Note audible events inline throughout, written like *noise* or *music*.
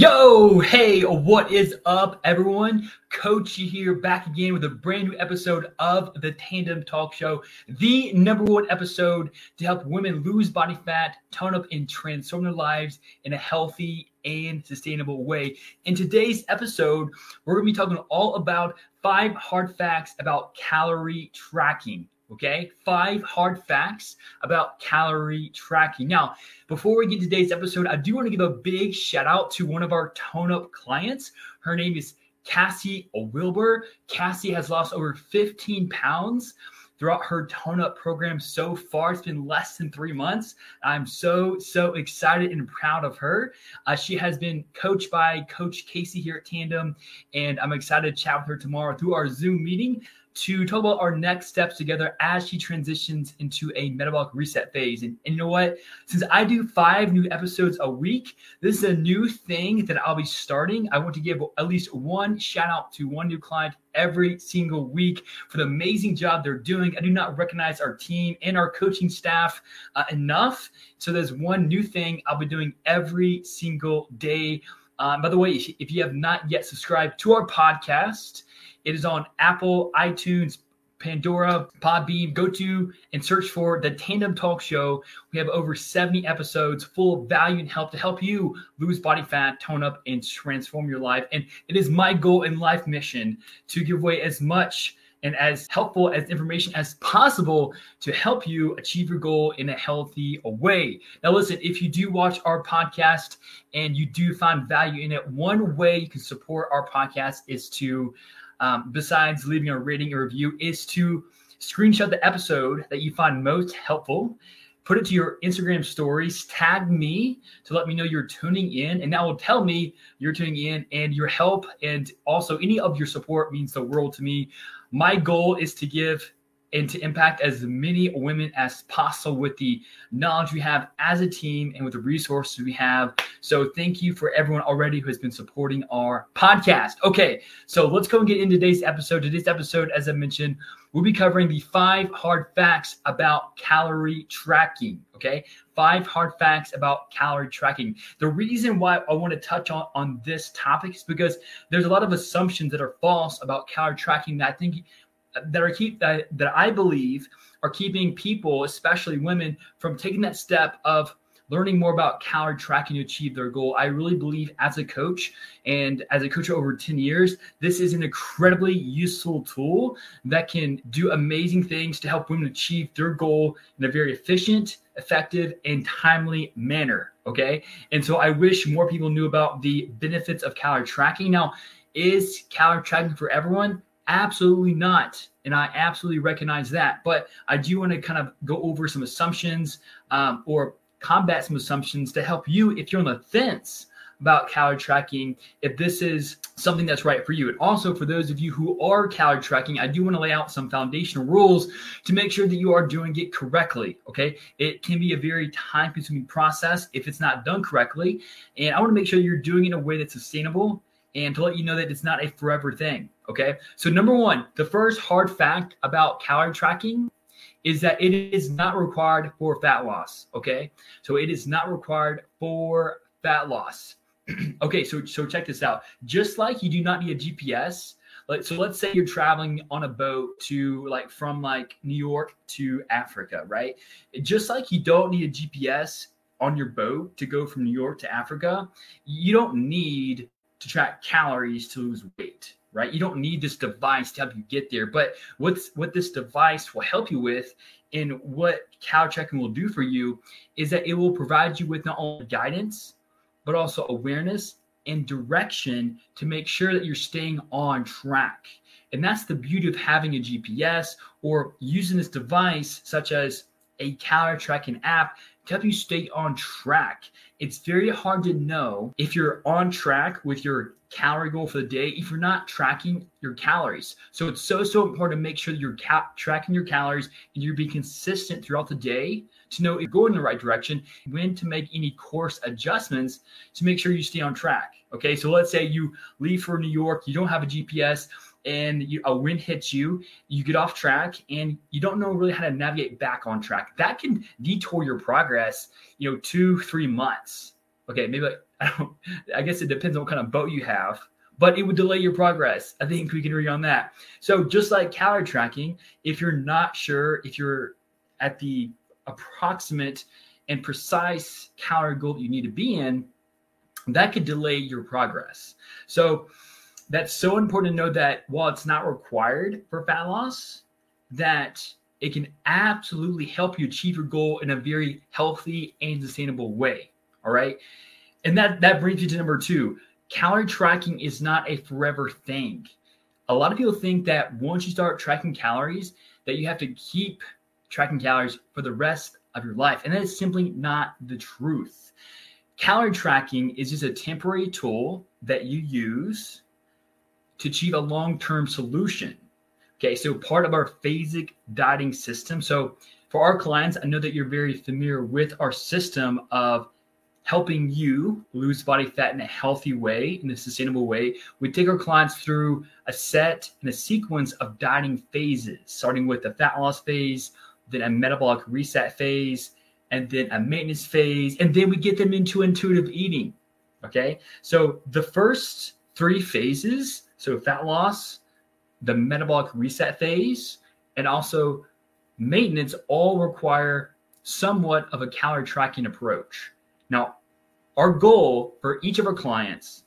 Yo, hey, what is up, everyone? Coach here, back again with a brand new episode of the Tandem Talk Show, the number one episode to help women lose body fat, tone up, and transform their lives in a healthy and sustainable way. In today's episode, we're going to be talking all about five hard facts about calorie tracking. Okay, five hard facts about calorie tracking. Now, before we get to today's episode, I do want to give a big shout out to one of our tone up clients. Her name is Cassie Wilbur. Cassie has lost over 15 pounds throughout her tone up program so far. It's been less than three months. I'm so, so excited and proud of her. Uh, she has been coached by Coach Casey here at Tandem, and I'm excited to chat with her tomorrow through our Zoom meeting to talk about our next steps together as she transitions into a metabolic reset phase. And, and, you know what? Since I do five new episodes a week, this is a new thing that I'll be starting. I want to give at least one shout out to one new client every single week for the amazing job they're doing. I do not recognize our team and our coaching staff uh, enough. So there's one new thing I'll be doing every single day. Um, by the way, if you have not yet subscribed to our podcast, it is on Apple, iTunes, Pandora, Podbean. Go to and search for the Tandem Talk Show. We have over 70 episodes full of value and help to help you lose body fat, tone up, and transform your life. And it is my goal and life mission to give away as much and as helpful as information as possible to help you achieve your goal in a healthy way. Now, listen, if you do watch our podcast and you do find value in it, one way you can support our podcast is to um, besides leaving a rating or review, is to screenshot the episode that you find most helpful, put it to your Instagram stories, tag me to let me know you're tuning in, and that will tell me you're tuning in. And your help and also any of your support means the world to me. My goal is to give and to impact as many women as possible with the knowledge we have as a team and with the resources we have. So thank you for everyone already who has been supporting our podcast. Okay, so let's go and get into today's episode. Today's episode, as I mentioned, we'll be covering the five hard facts about calorie tracking. Okay, five hard facts about calorie tracking. The reason why I want to touch on, on this topic is because there's a lot of assumptions that are false about calorie tracking that I think that are keep that that I believe are keeping people, especially women, from taking that step of learning more about calorie tracking to achieve their goal. I really believe as a coach and as a coach over 10 years, this is an incredibly useful tool that can do amazing things to help women achieve their goal in a very efficient, effective, and timely manner. Okay. And so I wish more people knew about the benefits of calorie tracking. Now, is calorie tracking for everyone? Absolutely not. And I absolutely recognize that. But I do want to kind of go over some assumptions um, or combat some assumptions to help you if you're on the fence about calorie tracking, if this is something that's right for you. And also for those of you who are calorie tracking, I do want to lay out some foundational rules to make sure that you are doing it correctly. Okay. It can be a very time consuming process if it's not done correctly. And I want to make sure you're doing it in a way that's sustainable and to let you know that it's not a forever thing. Okay. So, number one, the first hard fact about calorie tracking is that it is not required for fat loss. Okay. So, it is not required for fat loss. *clears throat* okay. So, so check this out. Just like you do not need a GPS, like, so let's say you're traveling on a boat to like from like New York to Africa, right? Just like you don't need a GPS on your boat to go from New York to Africa, you don't need to track calories to lose weight right? You don't need this device to help you get there but what's what this device will help you with and what calorie tracking will do for you is that it will provide you with not only guidance but also awareness and direction to make sure that you're staying on track. And that's the beauty of having a gps or using this device such as a calorie tracking app help you stay on track. It's very hard to know if you're on track with your calorie goal for the day if you're not tracking your calories. So it's so, so important to make sure that you're ca- tracking your calories and you're being consistent throughout the day to know if you're going in the right direction, when to make any course adjustments to make sure you stay on track. Okay. So let's say you leave for New York, you don't have a GPS and you, a wind hits you, you get off track and you don't know really how to navigate back on track. That can detour your progress, you know, two, three months. Okay. Maybe *laughs* I don't, I guess it depends on what kind of boat you have but it would delay your progress. I think we can agree on that. So just like calorie tracking, if you're not sure if you're at the approximate and precise calorie goal that you need to be in, that could delay your progress. So that's so important to know that while it's not required for fat loss, that it can absolutely help you achieve your goal in a very healthy and sustainable way. All right. And that that brings you to number two. Calorie tracking is not a forever thing. A lot of people think that once you start tracking calories, that you have to keep tracking calories for the rest of your life. And that is simply not the truth. Calorie tracking is just a temporary tool that you use to achieve a long term solution. Okay, so part of our phasic dieting system. So for our clients, I know that you're very familiar with our system of helping you lose body fat in a healthy way, in a sustainable way. We take our clients through a set and a sequence of dieting phases, starting with the fat loss phase, then a metabolic reset phase, and then a maintenance phase, and then we get them into intuitive eating. Okay. So the first three phases so fat loss, the metabolic reset phase, and also maintenance all require somewhat of a calorie tracking approach. Now, our goal for each of our clients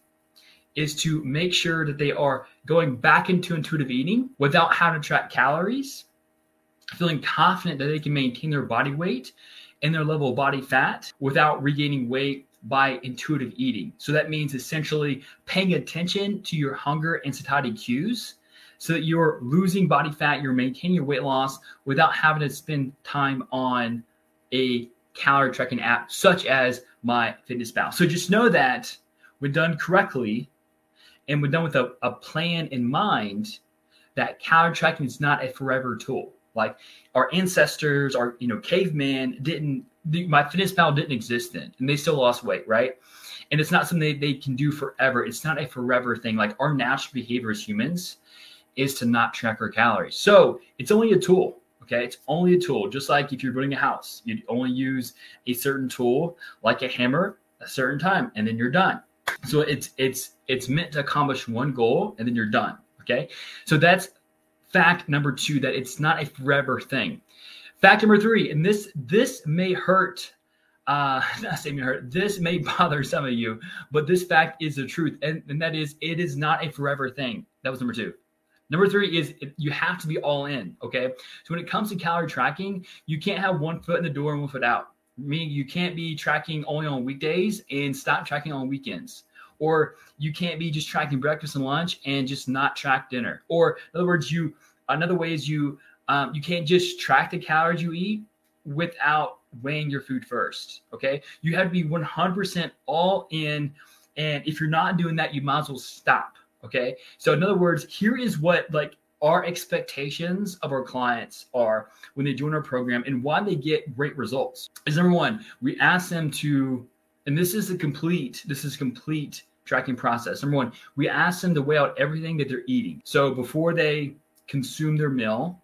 is to make sure that they are going back into intuitive eating without having to track calories feeling confident that they can maintain their body weight and their level of body fat without regaining weight by intuitive eating. So that means essentially paying attention to your hunger and satiety cues so that you're losing body fat, you're maintaining your weight loss without having to spend time on a calorie tracking app such as MyFitnessPal. So just know that when done correctly and when done with a, a plan in mind, that calorie tracking is not a forever tool. Like our ancestors, our you know cavemen didn't. The, MyFitnessPal didn't exist then, and they still lost weight, right? And it's not something they, they can do forever. It's not a forever thing. Like our natural behavior as humans is to not track our calories. So it's only a tool. Okay, it's only a tool. Just like if you're building a house, you only use a certain tool, like a hammer, a certain time, and then you're done. So it's it's it's meant to accomplish one goal, and then you're done. Okay, so that's fact number two that it's not a forever thing. Fact number three, and this this may hurt. Uh, *laughs* not say may hurt. This may *laughs* bother some of you, but this fact is the truth, and, and that is it is not a forever thing. That was number two. Number three is you have to be all in. Okay. So when it comes to calorie tracking, you can't have one foot in the door and one foot out. Meaning you can't be tracking only on weekdays and stop tracking on weekends or you can't be just tracking breakfast and lunch and just not track dinner. Or in other words, you another way is you um, you can't just track the calories you eat without weighing your food first. Okay, you have to be 100% all in, and if you're not doing that, you might as well stop. Okay, so in other words, here is what like our expectations of our clients are when they join our program and why they get great results is number one we ask them to and this is a complete this is complete tracking process. Number one, we ask them to weigh out everything that they're eating. So before they consume their meal,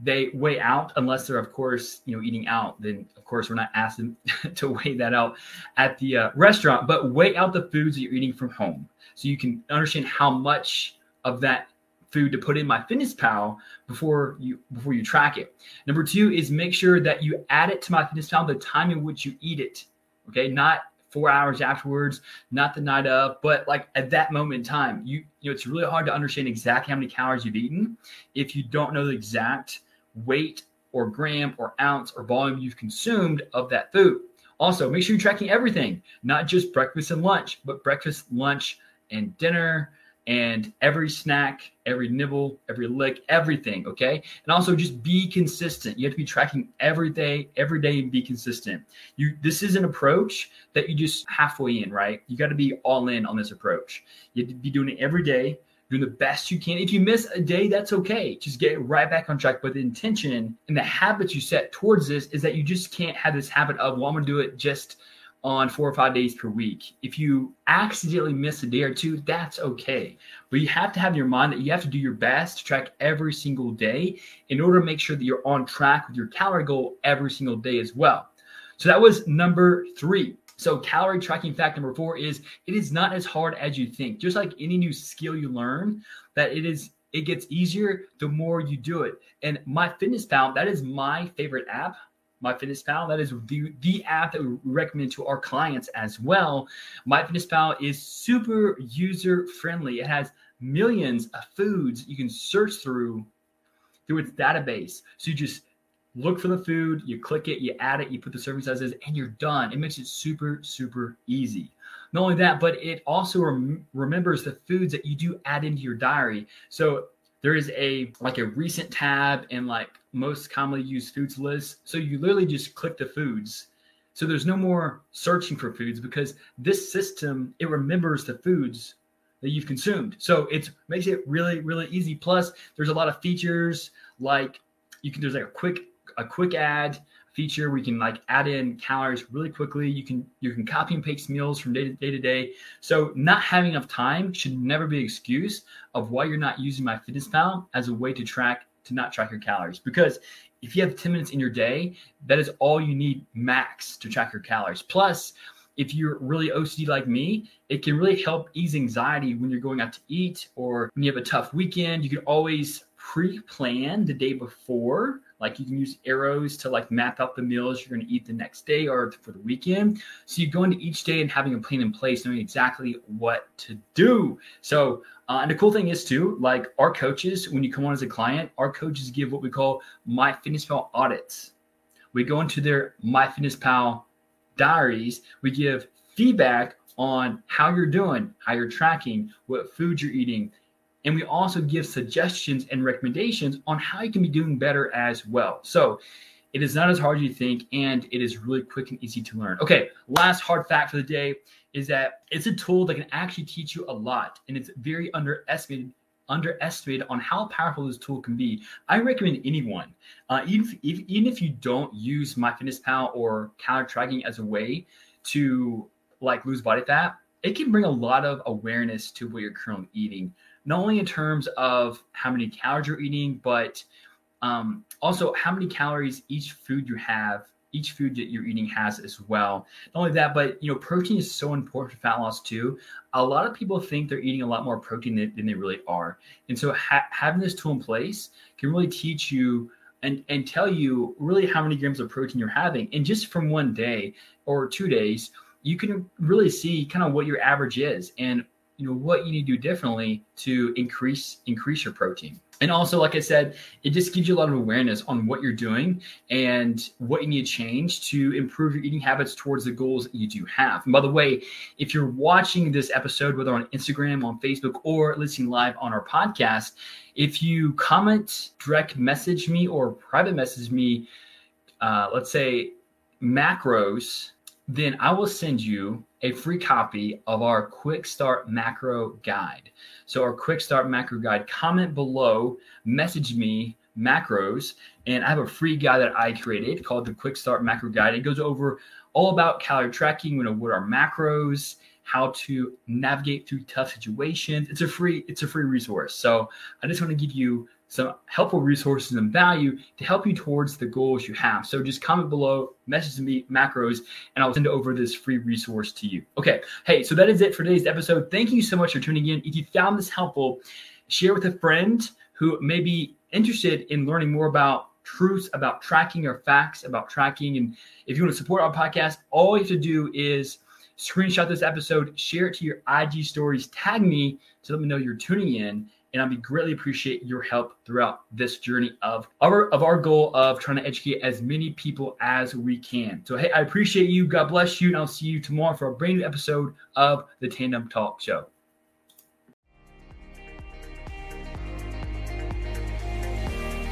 they weigh out unless they're of course you know eating out then of course we're not asking *laughs* to weigh that out at the uh, restaurant but weigh out the foods that you're eating from home so you can understand how much of that food to put in MyFitnessPal before you before you track it number two is make sure that you add it to MyFitnessPal the time in which you eat it okay not four hours afterwards, not the night of, but like at that moment in time, you you know it's really hard to understand exactly how many calories you've eaten if you don't know the exact weight or gram or ounce or volume you've consumed of that food. Also, make sure you're tracking everything, not just breakfast and lunch, but breakfast, lunch, and dinner, and every snack, every nibble, every lick, everything. Okay. And also just be consistent. You have to be tracking every day, every day and be consistent. You, this is an approach that you just halfway in, right? You got to be all in on this approach. You have to be doing it every day doing the best you can. If you miss a day, that's okay. Just get right back on track. But the intention and the habits you set towards this is that you just can't have this habit of, well, I'm to do it just on four or five days per week. If you accidentally miss a day or two, that's okay. But you have to have in your mind that you have to do your best to track every single day in order to make sure that you're on track with your calorie goal every single day as well. So that was number three. So calorie tracking fact number four is it is not as hard as you think. Just like any new skill you learn, that it is it gets easier the more you do it. And my fitness MyFitnessPal, that is my favorite app. MyFitnessPal. That is the, the app that we recommend to our clients as well. MyFitnessPal is super user friendly. It has millions of foods you can search through through its database. So you just look for the food, you click it, you add it, you put the serving sizes, and you're done. It makes it super, super easy. Not only that, but it also rem- remembers the foods that you do add into your diary. So there is a like a recent tab and like most commonly used foods list. So you literally just click the foods. So there's no more searching for foods because this system it remembers the foods that you've consumed. So it makes it really really easy. Plus there's a lot of features like you can there's like a quick a quick add feature we can like add in calories really quickly. You can you can copy and paste meals from day to day to day. So not having enough time should never be an excuse of why you're not using MyFitnessPal as a way to track to not track your calories. Because if you have 10 minutes in your day that is all you need max to track your calories. Plus if you're really OCD like me, it can really help ease anxiety when you're going out to eat or when you have a tough weekend. You can always pre plan the day before like you can use arrows to like map out the meals you're going to eat the next day or for the weekend. So you go into each day and having a plan in place, knowing exactly what to do. So uh, and the cool thing is too, like our coaches, when you come on as a client, our coaches give what we call MyFitnessPal audits. We go into their MyFitnessPal diaries. We give feedback on how you're doing, how you're tracking, what food you're eating, and we also give suggestions and recommendations on how you can be doing better as well. So it is not as hard as you think, and it is really quick and easy to learn. Okay, last hard fact for the day is that it's a tool that can actually teach you a lot, and it's very underestimated underestimated on how powerful this tool can be. I recommend anyone, uh, even, if, even if you don't use MyFitnessPal or calorie tracking as a way to like lose body fat, it can bring a lot of awareness to what you're currently eating not only in terms of how many calories you're eating, but um, also how many calories each food you have, each food that you're eating has as well. Not only that, but you know, protein is so important for fat loss too. A lot of people think they're eating a lot more protein than, than they really are, and so ha- having this tool in place can really teach you and and tell you really how many grams of protein you're having, and just from one day or two days, you can really see kind of what your average is and you know what you need to do differently to increase increase your protein. And also like i said it just gives you a lot of awareness on what you're doing and what you need to change to improve your eating habits towards the goals that you do have. And by the way if you're watching this episode whether on instagram on facebook or listening live on our podcast if you comment direct message me or private message me uh, let's say macros then i will send you a free copy of our quick start macro guide. So our quick start macro guide, comment below, message me macros, and I have a free guide that I created called the quick start macro guide. It goes over all about calorie tracking, you know, what are macros, how to navigate through tough situations. It's a free, it's a free resource. So I just want to give you some helpful resources and value to help you towards the goals you have. So just comment below, message me macros, and I'll send over this free resource to you. Okay. Hey, so that is it for today's episode. Thank you so much for tuning in. If you found this helpful, share with a friend who may be interested in learning more about truths about tracking or facts about tracking. And if you want to support our podcast, all you have to do is screenshot this episode, share it to your IG stories, tag me to let me know you're tuning in and I'd be greatly appreciate your help throughout this journey of our of our goal of trying to educate as many people as we can. So hey, I appreciate you. God bless you, and I'll see you tomorrow for a brand new episode of the Tandem Talk Show.